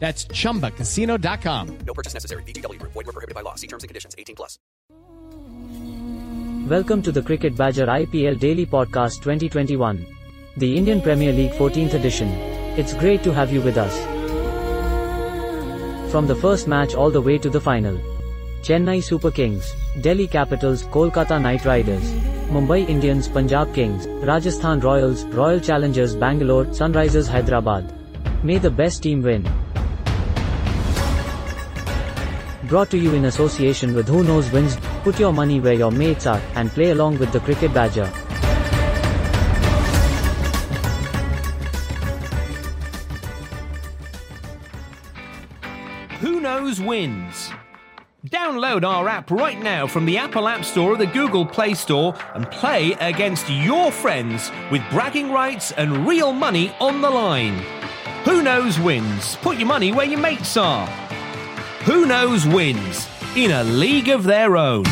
That's chumbacasino.com. No purchase necessary. VGW Group. Void where prohibited by law. See terms and conditions. 18 plus. Welcome to the Cricket Badger IPL Daily Podcast 2021. The Indian Premier League 14th edition. It's great to have you with us. From the first match all the way to the final. Chennai Super Kings, Delhi Capitals, Kolkata Knight Riders, Mumbai Indians, Punjab Kings, Rajasthan Royals, Royal Challengers Bangalore, Sunrisers Hyderabad. May the best team win. Brought to you in association with Who Knows Wins. Put your money where your mates are and play along with the Cricket Badger. Who Knows Wins. Download our app right now from the Apple App Store or the Google Play Store and play against your friends with bragging rights and real money on the line. Who Knows Wins. Put your money where your mates are. Who Knows Wins in a league of their own.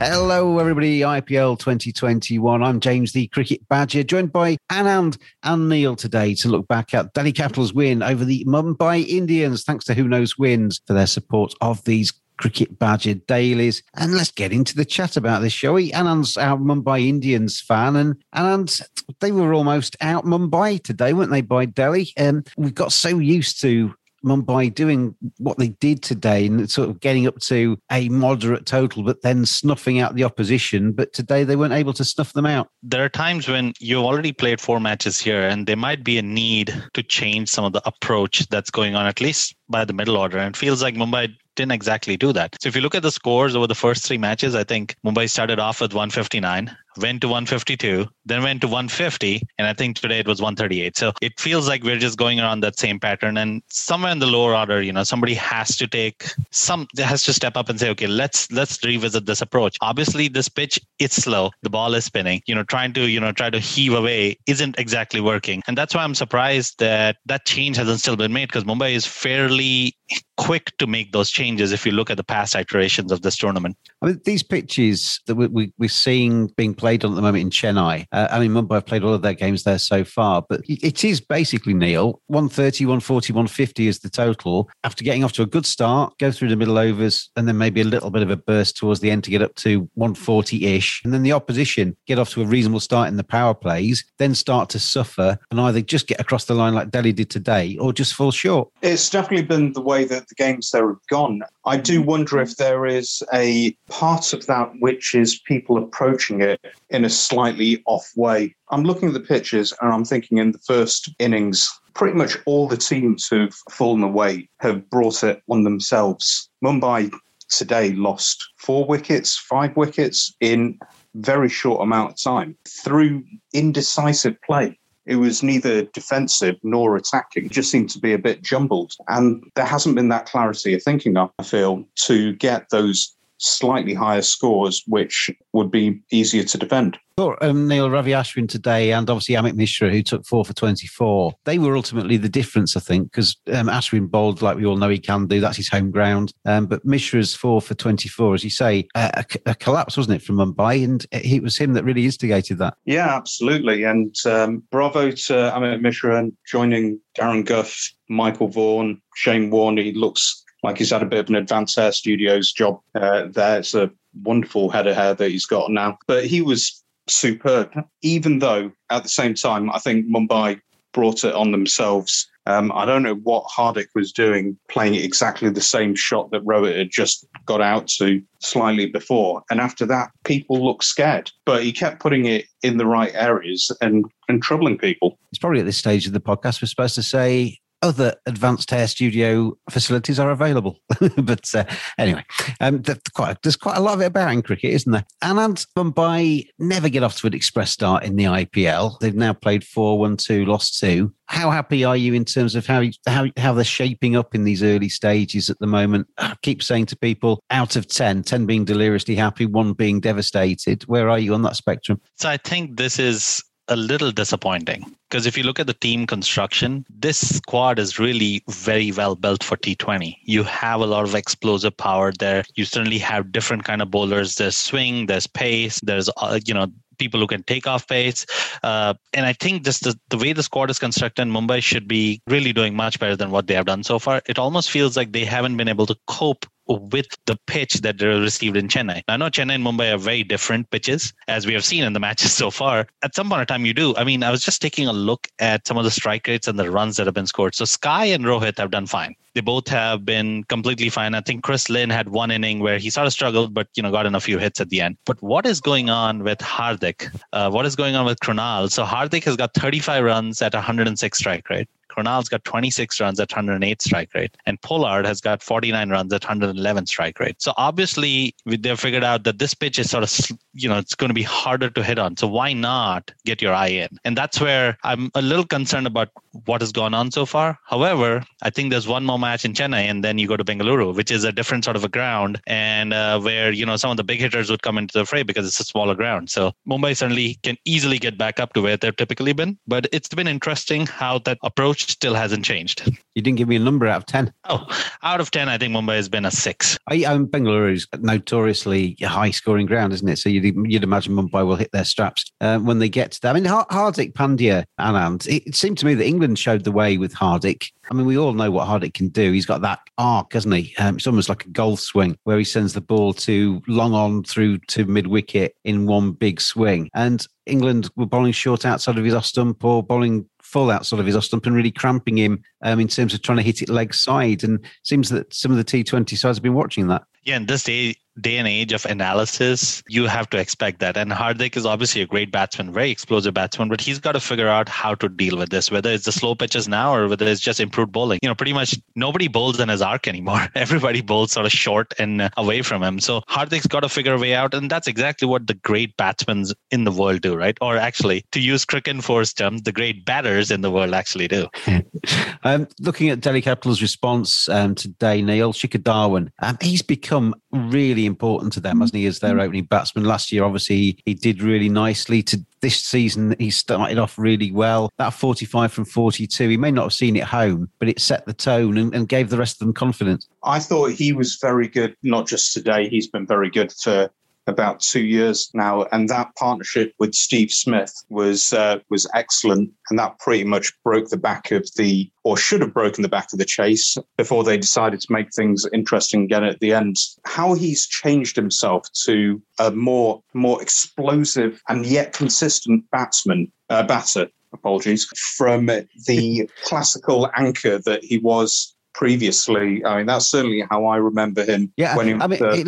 Hello, everybody. IPL 2021. I'm James, the Cricket Badger, joined by Anand and Neil today to look back at Delhi Capitals' win over the Mumbai Indians. Thanks to Who Knows Wins for their support of these Cricket Badger dailies. And let's get into the chat about this, shall we? Anand's our Mumbai Indians fan, and Anand, they were almost out Mumbai today, weren't they, by Delhi? And um, we got so used to Mumbai doing what they did today and sort of getting up to a moderate total, but then snuffing out the opposition. But today they weren't able to snuff them out. There are times when you've already played four matches here, and there might be a need to change some of the approach that's going on, at least by the middle order. And it feels like Mumbai didn't exactly do that. So if you look at the scores over the first three matches, I think Mumbai started off with 159, went to 152, then went to 150, and I think today it was 138. So it feels like we're just going around that same pattern. And somewhere in the lower order, you know, somebody has to take some has to step up and say, okay, let's let's revisit this approach. Obviously, this pitch it's slow, the ball is spinning. You know, trying to you know try to heave away isn't exactly working, and that's why I'm surprised that that change hasn't still been made because Mumbai is fairly quick to make those changes if you look at the past iterations of this tournament. I mean, these pitches that we, we, we're seeing being played on at the moment in Chennai, uh, I mean, Mumbai have played all of their games there so far, but it is basically, Neil, 130, 140, 150 is the total. After getting off to a good start, go through the middle overs, and then maybe a little bit of a burst towards the end to get up to 140 ish. And then the opposition get off to a reasonable start in the power plays, then start to suffer and either just get across the line like Delhi did today or just fall short. It's definitely been the way that the games there have gone. I do wonder if there is a part of that which is people approaching it in a slightly off way. I'm looking at the pitches and I'm thinking in the first innings, pretty much all the teams who've fallen away have brought it on themselves. Mumbai today lost four wickets, five wickets in very short amount of time through indecisive play. It was neither defensive nor attacking. It just seemed to be a bit jumbled. And there hasn't been that clarity of thinking, I feel, to get those slightly higher scores, which would be easier to defend. thought um, Neil Ravi Ashwin today and obviously Amit Mishra, who took four for 24, they were ultimately the difference, I think, because um, Ashwin bowled like we all know he can do. That's his home ground. Um, but Mishra's four for 24, as you say, a, a, collapse, wasn't it, from Mumbai? And it was him that really instigated that. Yeah, absolutely. And um, bravo to Amit Mishra and joining Darren Gough, Michael Vaughan, Shane Warne. He looks like he's had a bit of an advanced hair studios job uh, there. It's a wonderful head of hair that he's got now. But he was superb, even though at the same time, I think Mumbai brought it on themselves. Um, I don't know what Hardik was doing, playing exactly the same shot that Rohit had just got out to slightly before. And after that, people looked scared. But he kept putting it in the right areas and, and troubling people. It's probably at this stage of the podcast we're supposed to say other advanced hair studio facilities are available. but uh, anyway, um, there's, quite, there's quite a lot of it about in cricket, isn't there? Anand Mumbai never get off to an express start in the IPL. They've now played 4 1 2, lost 2. How happy are you in terms of how, how, how they're shaping up in these early stages at the moment? I keep saying to people out of 10, 10 being deliriously happy, one being devastated. Where are you on that spectrum? So I think this is a little disappointing because if you look at the team construction, this squad is really very well built for T20. You have a lot of explosive power there. You certainly have different kind of bowlers. There's swing, there's pace, there's uh, you know people who can take off pace. Uh, and I think just the, the way the squad is constructed, in Mumbai should be really doing much better than what they have done so far. It almost feels like they haven't been able to cope with the pitch that they received in Chennai. I know Chennai and Mumbai are very different pitches, as we have seen in the matches so far. At some point of time, you do. I mean, I was just taking a look at some of the strike rates and the runs that have been scored. So Sky and Rohit have done fine. They both have been completely fine. I think Chris Lynn had one inning where he sort of struggled, but you know, got in a few hits at the end. But what is going on with Hardik? Uh, what is going on with Krunal? So Hardik has got 35 runs at 106 strike rate. Krunal's got 26 runs at 108 strike rate, and Pollard has got 49 runs at 111 strike rate. So obviously, they've figured out that this pitch is sort of, you know, it's going to be harder to hit on. So why not get your eye in? And that's where I'm a little concerned about what has gone on so far. However, I think there's one more match in Chennai, and then you go to Bengaluru, which is a different sort of a ground, and uh, where you know some of the big hitters would come into the fray because it's a smaller ground. So Mumbai certainly can easily get back up to where they've typically been. But it's been interesting how that approach still hasn't changed. You didn't give me a number out of 10. Oh, out of 10, I think Mumbai has been a six. I, um, Bengaluru is notoriously high scoring ground, isn't it? So you'd, you'd imagine Mumbai will hit their straps uh, when they get to that. I mean, Hardik Pandya, Anand, it, it seemed to me that England showed the way with Hardik. I mean, we all know what Hardik can do. He's got that arc, hasn't he? Um, it's almost like a golf swing where he sends the ball to long on through to mid wicket in one big swing. And England were bowling short outside of his off stump or bowling full outside of his off stump and really cramping him um, in terms of trying to hit it leg side. And seems that some of the T20 sides have been watching that. Yeah, and this day day and age of analysis, you have to expect that. And Hardik is obviously a great batsman, very explosive batsman, but he's got to figure out how to deal with this, whether it's the slow pitches now or whether it's just improved bowling. You know, pretty much nobody bowls in his arc anymore. Everybody bowls sort of short and away from him. So Hardik's got to figure a way out. And that's exactly what the great batsmen in the world do, right? Or actually, to use cricket force term, the great batters in the world actually do. um, looking at Delhi Capital's response um, today, Neil Shikhar Dhawan, um, he's become really important to them, hasn't he, as their mm-hmm. opening batsman? Last year, obviously, he, he did really nicely. To this season, he started off really well. That 45 from 42, he may not have seen it home, but it set the tone and, and gave the rest of them confidence. I thought he was very good, not just today. He's been very good for about two years now, and that partnership with Steve Smith was uh, was excellent, and that pretty much broke the back of the, or should have broken the back of the chase before they decided to make things interesting again at the end. How he's changed himself to a more more explosive and yet consistent batsman, uh, batter. Apologies from the classical anchor that he was previously. I mean, that's certainly how I remember him yeah, when he was I mean, uh, it,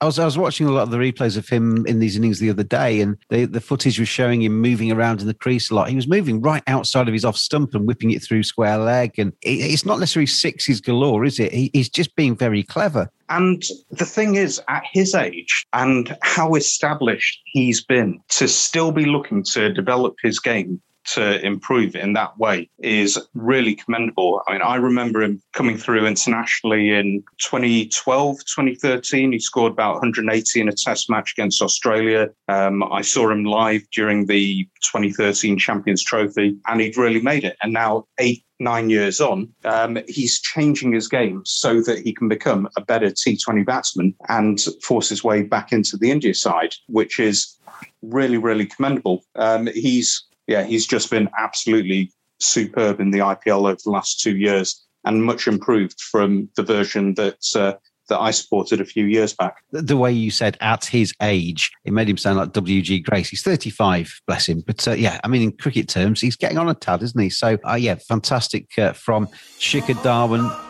I was I was watching a lot of the replays of him in these innings the other day, and the, the footage was showing him moving around in the crease a lot. He was moving right outside of his off stump and whipping it through square leg, and it, it's not necessarily sixes galore, is it? He, he's just being very clever. And the thing is, at his age and how established he's been, to still be looking to develop his game to improve in that way is really commendable. I mean, I remember him coming through internationally in 2012, 2013. He scored about 180 in a test match against Australia. Um, I saw him live during the 2013 Champions Trophy, and he'd really made it. And now, eight, nine years on, um, he's changing his game so that he can become a better T20 batsman and force his way back into the India side, which is really, really commendable. Um, he's yeah, he's just been absolutely superb in the IPL over the last two years and much improved from the version that uh, that I supported a few years back. The way you said at his age, it made him sound like WG Grace. He's 35, bless him. But uh, yeah, I mean, in cricket terms, he's getting on a tad, isn't he? So uh, yeah, fantastic uh, from Shikhar Dhawan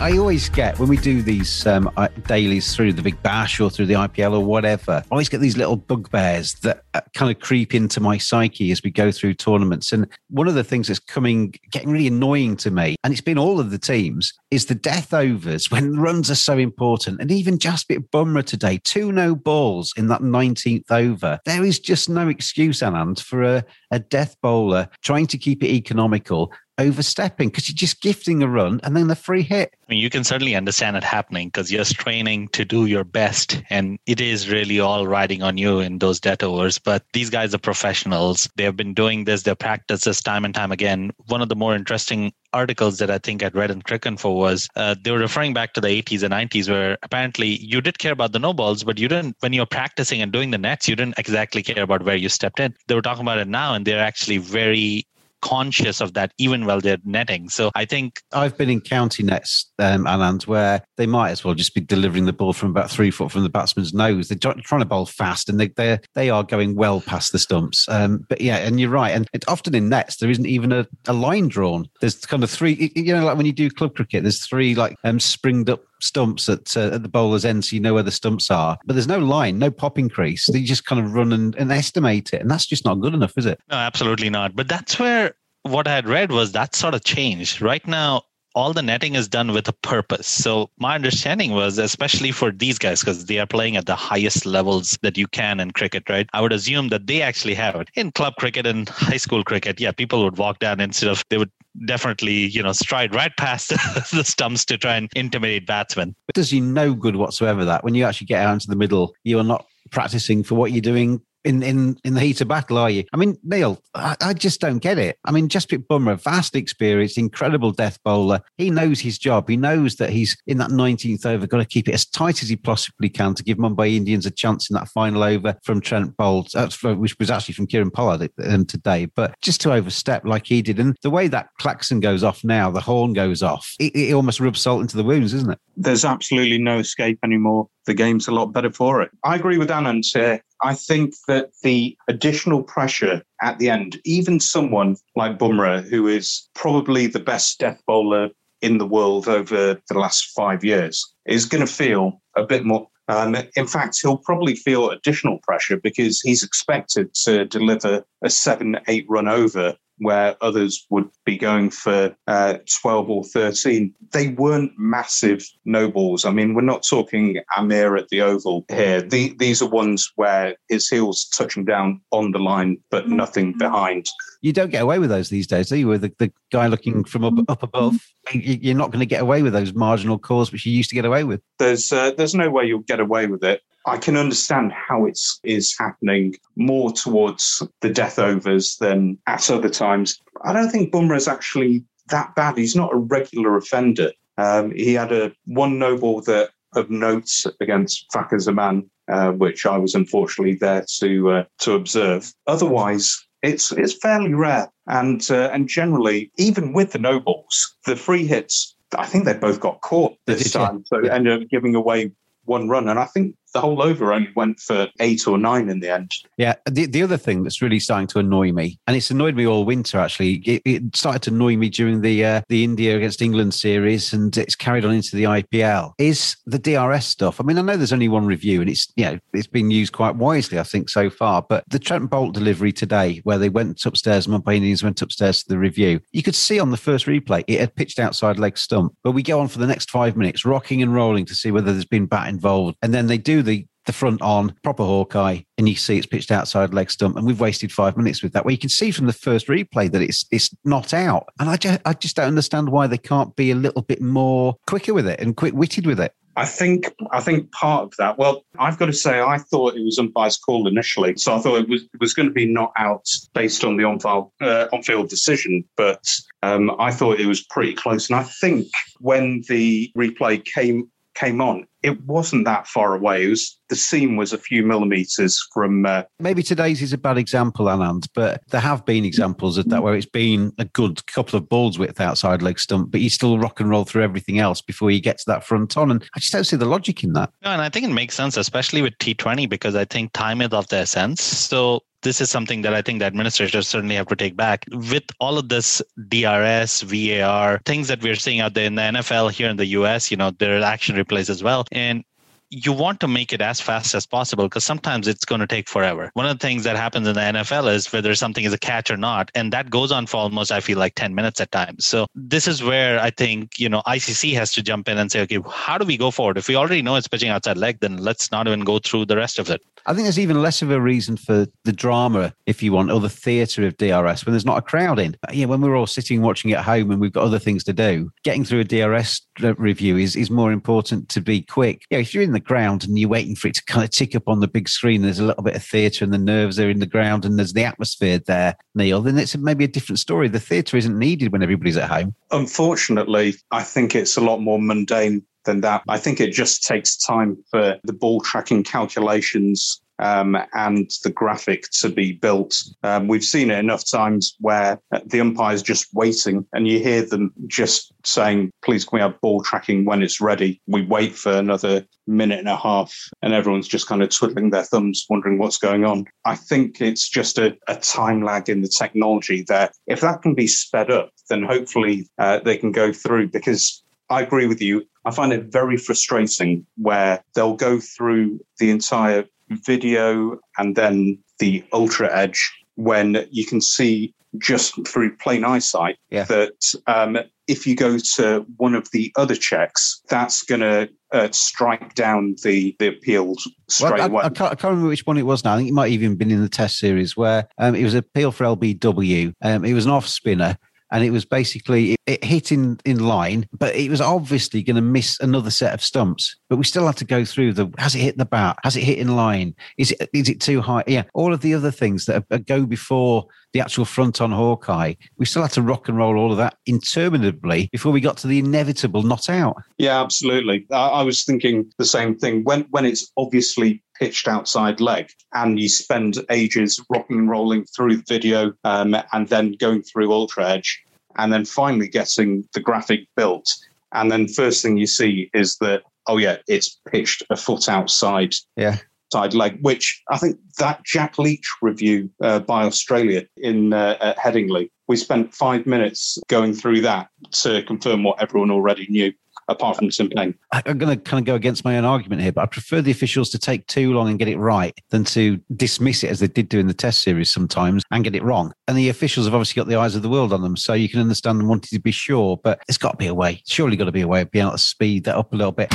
I always get when we do these um, dailies through the Big Bash or through the IPL or whatever. I always get these little bugbears that uh, kind of creep into my psyche as we go through tournaments. And one of the things that's coming, getting really annoying to me, and it's been all of the teams, is the death overs when runs are so important. And even Jasprit Bumrah today, two no balls in that 19th over. There is just no excuse, Anand, for a, a death bowler trying to keep it economical overstepping because you're just gifting a run and then the free hit. I mean, you can certainly understand it happening because you're straining to do your best, and it is really all riding on you in those death overs. But these guys are professionals. They have been doing this, they've practiced this time and time again. One of the more interesting articles that I think I'd read in Cricinfo was uh, they were referring back to the 80s and 90s where apparently you did care about the no balls, but you didn't, when you're practicing and doing the nets, you didn't exactly care about where you stepped in. They were talking about it now and they're actually very conscious of that even while they're netting. So I think I've been in county nets, um, where they might as well just be delivering the ball from about three foot from the batsman's nose. They're trying to bowl fast, and they they they are going well past the stumps. Um, but yeah, and you're right. And it, often in nets there isn't even a, a line drawn. There's kind of three. You know, like when you do club cricket, there's three like um, springed up stumps at, uh, at the bowler's end so you know where the stumps are. But there's no line, no popping crease. They just kind of run and, and estimate it. And that's just not good enough, is it? No, absolutely not. But that's where what I had read was that sort of changed. Right now, all the netting is done with a purpose. So my understanding was, especially for these guys, because they are playing at the highest levels that you can in cricket, right? I would assume that they actually have it in club cricket and high school cricket. Yeah, people would walk down instead of they would definitely, you know, stride right past the stumps to try and intimidate batsmen. It does you no good whatsoever that when you actually get out into the middle, you are not practicing for what you're doing in, in, in the heat of battle, are you? I mean, Neil, I, I just don't get it. I mean, Jasprit Bumrah, vast experience, incredible death bowler. He knows his job. He knows that he's in that 19th over, got to keep it as tight as he possibly can to give Mumbai Indians a chance in that final over from Trent Boult, which was actually from Kieron Pollard um, today. But just to overstep like he did, and the way that klaxon goes off now, the horn goes off, it, it almost rubs salt into the wounds, isn't it? There's absolutely no escape anymore. The game's a lot better for it. I agree with Anand here. I think that the additional pressure at the end, even someone like Bumrah, who is probably the best death bowler in the world over the last five years, is going to feel a bit more. Um, in fact, he'll probably feel additional pressure because he's expected to deliver a seven, eight run over where others would be going for uh, 12 or 13. They weren't massive no balls. I mean, we're not talking Amir at the Oval here. The, these are ones where his heel's touching down on the line, but mm-hmm. nothing behind. You don't get away with those these days, do you? With the, the guy looking from up, up above, you're not going to get away with those marginal calls which you used to get away with. There's uh, there's no way you'll get away with it. I can understand how it's is happening more towards the death overs than at other times. I don't think is actually that bad. He's not a regular offender. Um, he had a one no ball that of notes against Fakhar Zaman, uh, which I was unfortunately there to uh, to observe. Otherwise, it's it's fairly rare, and uh, and generally, even with the no balls, the free hits. I think they both got caught this time, so ended up giving away one run. And I think the whole over only went for eight or nine in the end. Yeah. The, the other thing that's really starting to annoy me, and it's annoyed me all winter actually, it, it started to annoy me during the uh, the India against England series, and it's carried on into the IPL, is the DRS stuff. I mean, I know there's only one review, and it's you know it's been used quite wisely, I think, so far. But the Trent Boult delivery today, where they went upstairs, Mumbai Indians went upstairs to the review, you could see on the first replay it had pitched outside leg stump. But we go on for the next five minutes, rocking and rolling to see whether there's been bat involved, and then they do the the front on, proper Hawkeye, and you see it's pitched outside leg stump. And we've wasted five minutes with that. Where you can see from the first replay that it's it's not out. And I just I just don't understand why they can't be a little bit more quicker with it and quick witted with it. I think I think part of that. Well, I've got to say, I thought it was umpire's call initially, so I thought it was it was going to be not out based on the on-field uh, on-field decision. But um, I thought it was pretty close, and I think when the replay came came on, it wasn't that far away. It was the seam was a few millimeters from. Uh, Maybe today's is a bad example, Anand, but there have been examples of that where it's been a good couple of balls width outside leg stump, but you still rock and roll through everything else before you get to that front on. And I just don't see the logic in that. No, and I think it makes sense, especially with T20, because I think time is of the essence. So this is something that I think the administrators certainly have to take back. With all of this DRS, VAR, things that we're seeing out there in the NFL here in the US, you know, there are action replays as well. And you want to make it as fast as possible because sometimes it's going to take forever. One of the things that happens in the NFL is whether something is a catch or not, and that goes on for almost, I feel like, 10 minutes at times. So this is where I think, you know, ICC has to jump in and say, okay, how do we go forward? If we already know it's pitching outside leg, then let's not even go through the rest of it. I think there's even less of a reason for the drama, if you want, or the theatre of DRS when there's not a crowd in. Yeah, when we're all sitting watching at home and we've got other things to do, getting through a DRS review is, is more important to be quick. Yeah, if you're in the ground and you're waiting for it to kind of tick up on the big screen, there's a little bit of theatre and the nerves are in the ground and there's the atmosphere there, Neil, then it's maybe a different story. The theatre isn't needed when everybody's at home. Unfortunately, I think it's a lot more mundane than that. I think it just takes time for the ball tracking calculations um, and the graphic to be built. Um, we've seen it enough times where the umpire's just waiting and you hear them just saying, please, can we have ball tracking when it's ready? We wait for another minute and a half and everyone's just kind of twiddling their thumbs, wondering what's going on. I think it's just a, a time lag in the technology there. If that can be sped up, then hopefully uh, they can go through because I agree with you. I find it very frustrating where they'll go through the entire video and then the ultra edge when you can see just through plain eyesight Yeah. that um, if you go to one of the other checks, that's going to uh, strike down the the appeals straight Well, I, away. I, can't, I can't remember which one it was now. I think it might have even been in the test series where um, it was an appeal for LBW. Um, it was an off spinner. And it was basically it, it hit in, in line, but it was obviously going to miss another set of stumps. But we still had to go through the has it hit the bat? Has it hit in line? Is it is it too high? Yeah, all of the other things that are, go before the actual front on Hawkeye. We still had to rock and roll all of that interminably before we got to the inevitable not out. Yeah, absolutely. I, I was thinking the same thing. When when it's obviously pitched outside leg, and you spend ages rocking and rolling through the video, um, and then going through Ultra Edge, and then finally getting the graphic built, and then first thing you see is that oh yeah, it's pitched a foot outside Yeah. side leg, which I think that Jack Leach review uh, by Australia in uh, at Headingley, we spent five minutes going through that to confirm what everyone already knew, apart from Tim Paine. I- I'm going to kind of go against my own argument here, but I prefer the officials to take too long and get it right than to dismiss it as they did do in the test series sometimes and get it wrong. And the officials have obviously got the eyes of the world on them, so you can understand them wanting to be sure, but there's got to be a way. Surely got to be a way of being able to speed that up a little bit.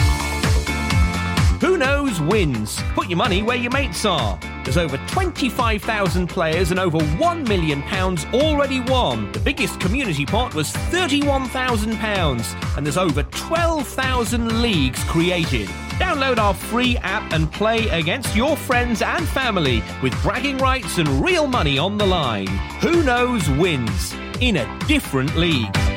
Who knows wins? Put your money where your mates are. There's over 25,000 players and over £1 million already won. The biggest community pot was £31,000 and there's over 12,000 leagues created. Download our free app and play against your friends and family with bragging rights and real money on the line. Who knows wins in a different league.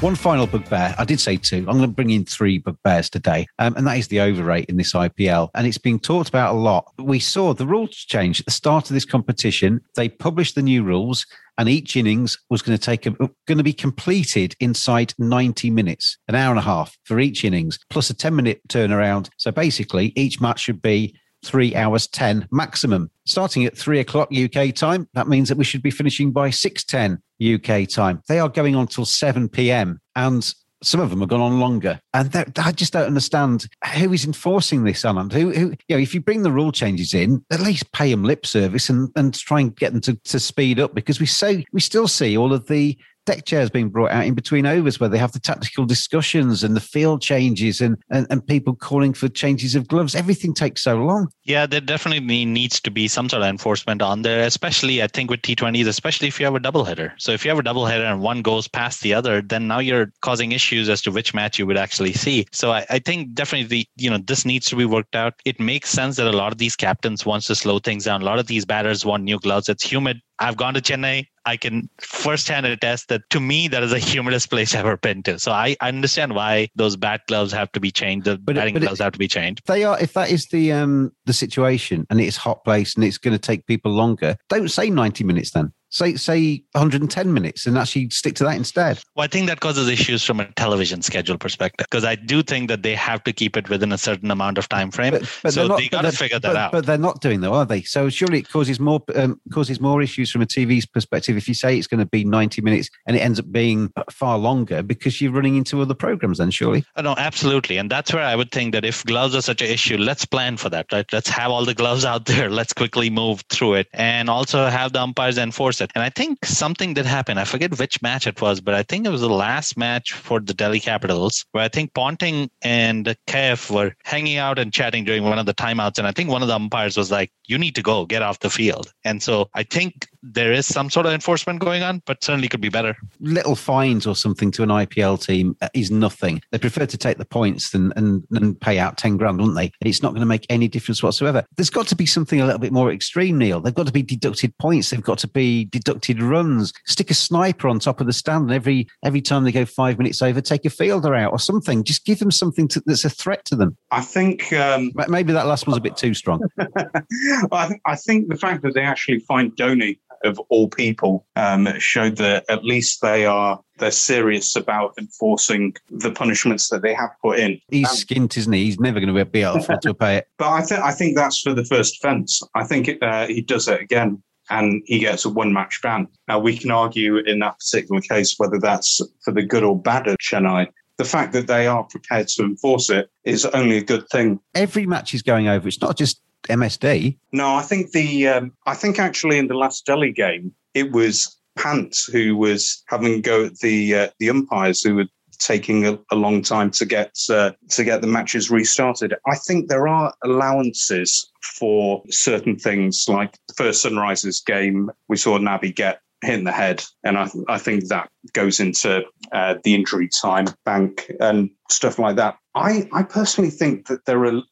One final bugbear. I did say two. I'm going to bring in three bugbears today, um, and that is the overrate in this IPL. And it's being talked about a lot. We saw the rules change at the start of this competition. They published the new rules, and each innings was going to take a, going to be completed inside 90 minutes, an hour and a half for each innings, plus a 10 minute turnaround. So basically, each match should be three hours 10 maximum. Starting at three o'clock UK time, that means that we should be finishing by 6.10 UK time. They are going on till 7 p.m. and some of them have gone on longer. And I just don't understand who is enforcing this, Anand. Who, who, you know, if you bring the rule changes in, at least pay them lip service and, and try and get them to, to speed up because we so we still see all of the deck chairs being brought out in between overs where they have the tactical discussions and the field changes and, and, and people calling for changes of gloves. Everything takes so long. Yeah, there definitely needs to be some sort of enforcement on there, especially I think with T20s, especially if you have a double header. So if you have a double header and one goes past the other, then now you're causing issues as to which match you would actually see. So I, I think definitely, you know, this needs to be worked out. It makes sense that a lot of these captains wants to slow things down. A lot of these batters want new gloves. It's humid. I've gone to Chennai. I can firsthand attest that to me, that is the humidest place I've ever been to. So I understand why those bat gloves have to be changed. The but, batting but gloves it, have to be changed. They are, if that is the um the situation and it's hot place and it's going to take people longer, don't say 90 minutes then say say 110 minutes and actually stick to that instead. Well i think that causes issues from a television schedule perspective because i do think that they have to keep it within a certain amount of time frame. But, but so not, they got to figure that but, out. but they're not doing though are they? So surely it causes more um, causes more issues from a tv's perspective if you say it's going to be 90 minutes and it ends up being far longer because you're running into other programs then surely. Oh, no absolutely. And that's where i would think that if gloves are such an issue let's plan for that right? Let's have all the gloves out there. Let's quickly move through it. And also have the umpires enforce it. And I think something did happen. I forget which match it was, but I think it was the last match for the Delhi Capitals where I think Ponting and Kaif were hanging out and chatting during one of the timeouts. And I think one of the umpires was like, you need to go get off the field. And so I think there is some sort of enforcement going on, but certainly could be better. Little fines or something to an IPL team is nothing. They prefer to take the points than and, and pay out 10 grand, wouldn't they? It's not going to make any difference whatsoever. There's got to be something a little bit more extreme, Neil. They've got to be deducted points. They've got to be deducted runs. Stick a sniper on top of the stand, and every every time they go five minutes over, take a fielder out or something. Just give them something to, that's a threat to them. I think um, maybe that last one's a bit too strong. I, th- I think the fact that they actually fined Dhoni of all people um, showed that at least they are they're serious about enforcing the punishments that they have put in. He's um, skint, isn't he? He's never going to be able to pay it. But I think I think that's for the first offence. I think it, uh, he does it again. And he gets a one match ban. Now, we can argue in that particular case whether that's for the good or bad of Chennai the fact that they are prepared to enforce it is only a good thing. Every match is going over. It's not just MSD. No, I think the um, I think actually in the last Delhi game it was Pant who was having a go at the uh, the umpires who were taking a, a long time to get uh, to get the matches restarted. I think there are allowances for certain things, like the first Sunrisers game. We saw Nabi get hit in the head, and I, I think that goes into uh, the injury time bank and stuff like that. I, I personally think that there are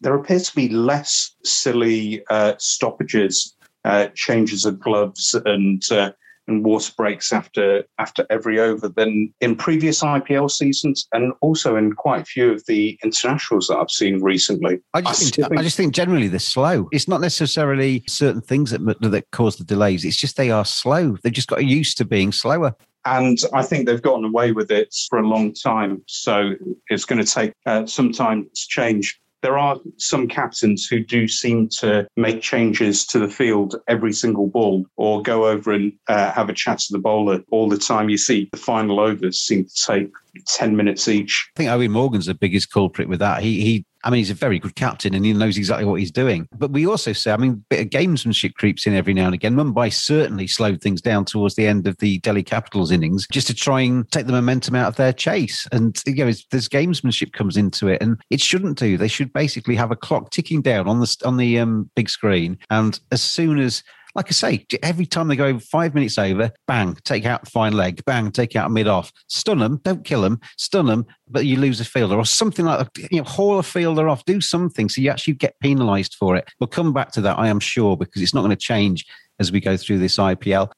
there appears to be less silly uh, stoppages, uh, changes of gloves, and uh, and water breaks after after every over than in previous IPL seasons, and also in quite a few of the internationals that I've seen recently. I just, I think, I just think generally they're slow. It's not necessarily certain things that that cause the delays. It's just they are slow. They've just got used to being slower. And I think they've gotten away with it for a long time. So it's going to take uh, some time to change there are some captains who do seem to make changes to the field every single ball or go over and uh, have a chat to the bowler all the time. You see the final overs seem to take 10 minutes each. I think Eoin Morgan's the biggest culprit with that. He, he I mean, he's a very good captain and he knows exactly what he's doing. But we also say, I mean, a bit of gamesmanship creeps in every now and again. Mumbai certainly slowed things down towards the end of the Delhi Capitals innings just to try and take the momentum out of their chase. And, you know, there's gamesmanship comes into it and it shouldn't do. They should basically have a clock ticking down on the, on the um, big screen. And as soon as like I say, every time they go five minutes over, bang, take out fine leg, bang, take out mid off, stun them, don't kill them, stun them, but you lose a fielder or something like that. You know, haul a fielder off, do something so you actually get penalised for it. We'll come back to that, I am sure, because it's not going to change as we go through this IPL.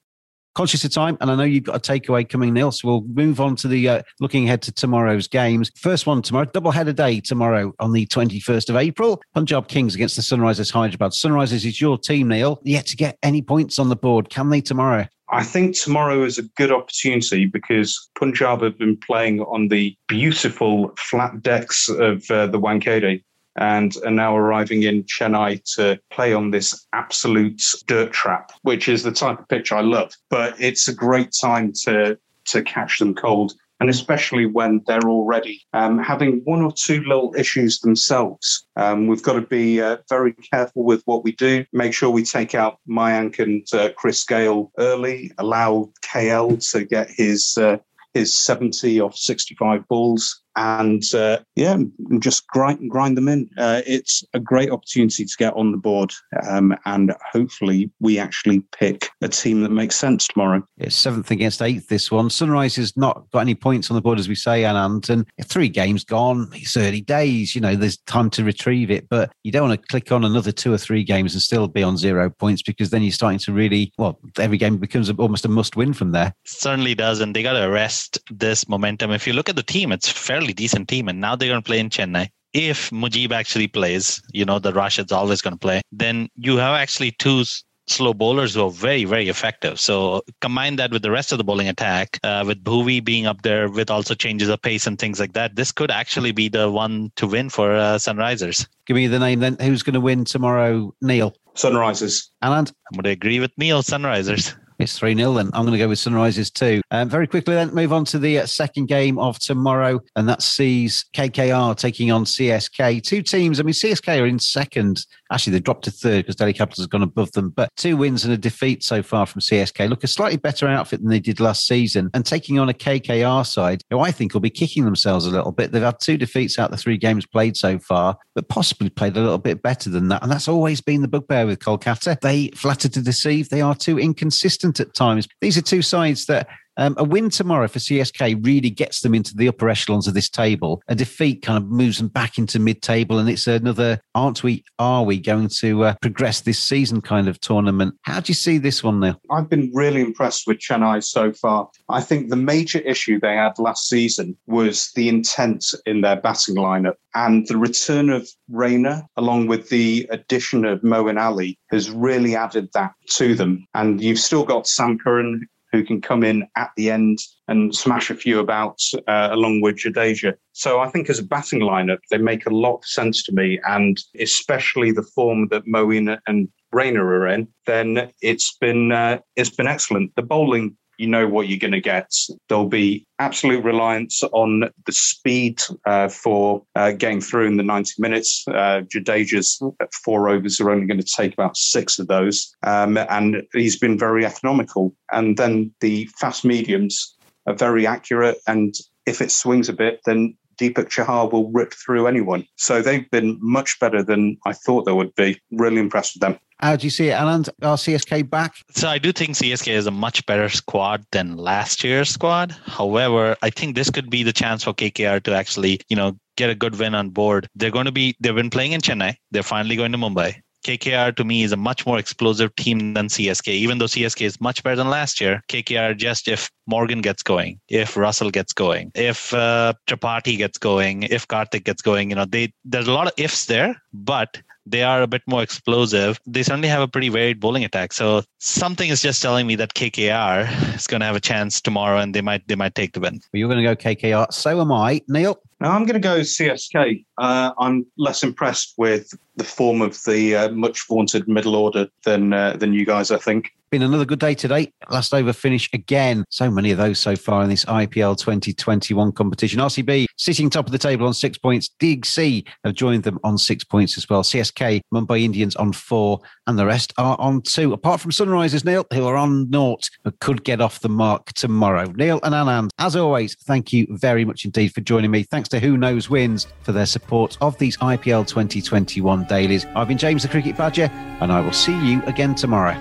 Conscious of time, and I know you've got a takeaway coming, Neil. So we'll move on to the uh, looking ahead to tomorrow's games. First one tomorrow, double header day tomorrow on the 21st of April. Punjab Kings against the Sunrisers Hyderabad. Sunrisers is your team, Neil. Yet to get any points on the board. Can they tomorrow? I think tomorrow is a good opportunity because Punjab have been playing on the beautiful flat decks of uh, the Wankhede and are now arriving in Chennai to play on this absolute dirt trap, which is the type of pitch I love. But it's a great time to to catch them cold. And especially when they're already um, having one or two little issues themselves. Um, we've got to be uh, very careful with what we do. Make sure we take out Mayank and uh, Chris Gayle early, allow KL to get his uh, his 70 off 65 balls and uh, yeah, just grind grind them in. Uh, it's a great opportunity to get on the board, um, and hopefully we actually pick a team that makes sense tomorrow. It's seventh against eighth. This one, Sunrisers not got any points on the board, as we say, Anand, and three games gone. It's early days. You know, there's time to retrieve it, but you don't want to click on another two or three games and still be on zero points because then you're starting to really well. Every game becomes almost a must-win from there. Certainly does, and they got to arrest this momentum. If you look at the team, it's fairly fairly decent team, and now they're going to play in Chennai. If Mujib actually plays, you know, the Rashid's always going to play, then you have actually two slow bowlers who are very, very effective. So combine that with the rest of the bowling attack, uh, with Bhuvi being up there, with also changes of pace and things like that. This could actually be the one to win for uh, Sunrisers. Give me the name then. Who's going to win tomorrow, Neil? Sunrisers. Anand? I'm going to agree with Neil, Sunrisers. It's 3 0, and I'm going to go with Sunrisers too. Um, very quickly, then move on to the uh, second game of tomorrow, and that sees KKR taking on CSK. Two teams, I mean, CSK are in second. Actually, they dropped to third because Delhi Capitals has gone above them, but two wins and a defeat so far from CSK. Look, a slightly better outfit than they did last season, and taking on a KKR side who I think will be kicking themselves a little bit. They've had two defeats out of the three games played so far, but possibly played a little bit better than that. And that's always been the bugbear with Kolkata. They flatter to deceive, they are too inconsistent at times. These are two sides that um, a win tomorrow for CSK really gets them into the upper echelons of this table. A defeat kind of moves them back into mid-table, and it's another aren't we? Are we going to uh, progress this season kind of tournament? How do you see this one now? I've been really impressed with Chennai so far. I think the major issue they had last season was the intent in their batting lineup, and the return of Raina, along with the addition of Moeen Ali, has really added that to them. And you've still got Sam Curran, who can come in at the end and smash a few about uh, along with Jadeja. So I think as a batting lineup, they make a lot of sense to me, and especially the form that Moeen and Raina are in, then it's been uh, it's been excellent. The bowling you know what you're going to get. There'll be absolute reliance on the speed uh, for uh, getting through in the 90 minutes. Uh, Jadeja's four overs are only going to take about six of those, um, and he's been very economical. And then the fast mediums are very accurate, and if it swings a bit, then Deepak Chahar will rip through anyone. So they've been much better than I thought they would be. Really impressed with them. How do you see it, Alan? Are CSK back? So I do think CSK is a much better squad than last year's squad. However, I think this could be the chance for KKR to actually, you know, get a good win on board. They're going to be, they've been playing in Chennai. They're finally going to Mumbai. KKR to me is a much more explosive team than CSK. Even though CSK is much better than last year, KKR just if Morgan gets going, if Russell gets going, if uh, Tripathi gets going, if Karthik gets going, you know, they there's a lot of ifs there, but they are a bit more explosive. They certainly have a pretty varied bowling attack. So something is just telling me that KKR is going to have a chance tomorrow, and they might they might take the win. Well, you're going to go KKR. So am I, Neil. Now I'm going to go CSK. Uh, I'm less impressed with the form of the uh, much vaunted middle order than uh, than you guys. I think been another good day today. Last over finish again. So many of those so far in this IPL 2021 competition. RCB sitting top of the table on six points. DIGC have joined them on six points as well. CSK, Mumbai Indians on four, and the rest are on two. Apart from Sunrisers, Neil, who are on naught, but could get off the mark tomorrow. Neil and Anand, as always, thank you very much indeed for joining me. Thanks to Who Knows Wins for their support of these IPL 2021 dailies. I've been James the Cricket Badger, and I will see you again tomorrow.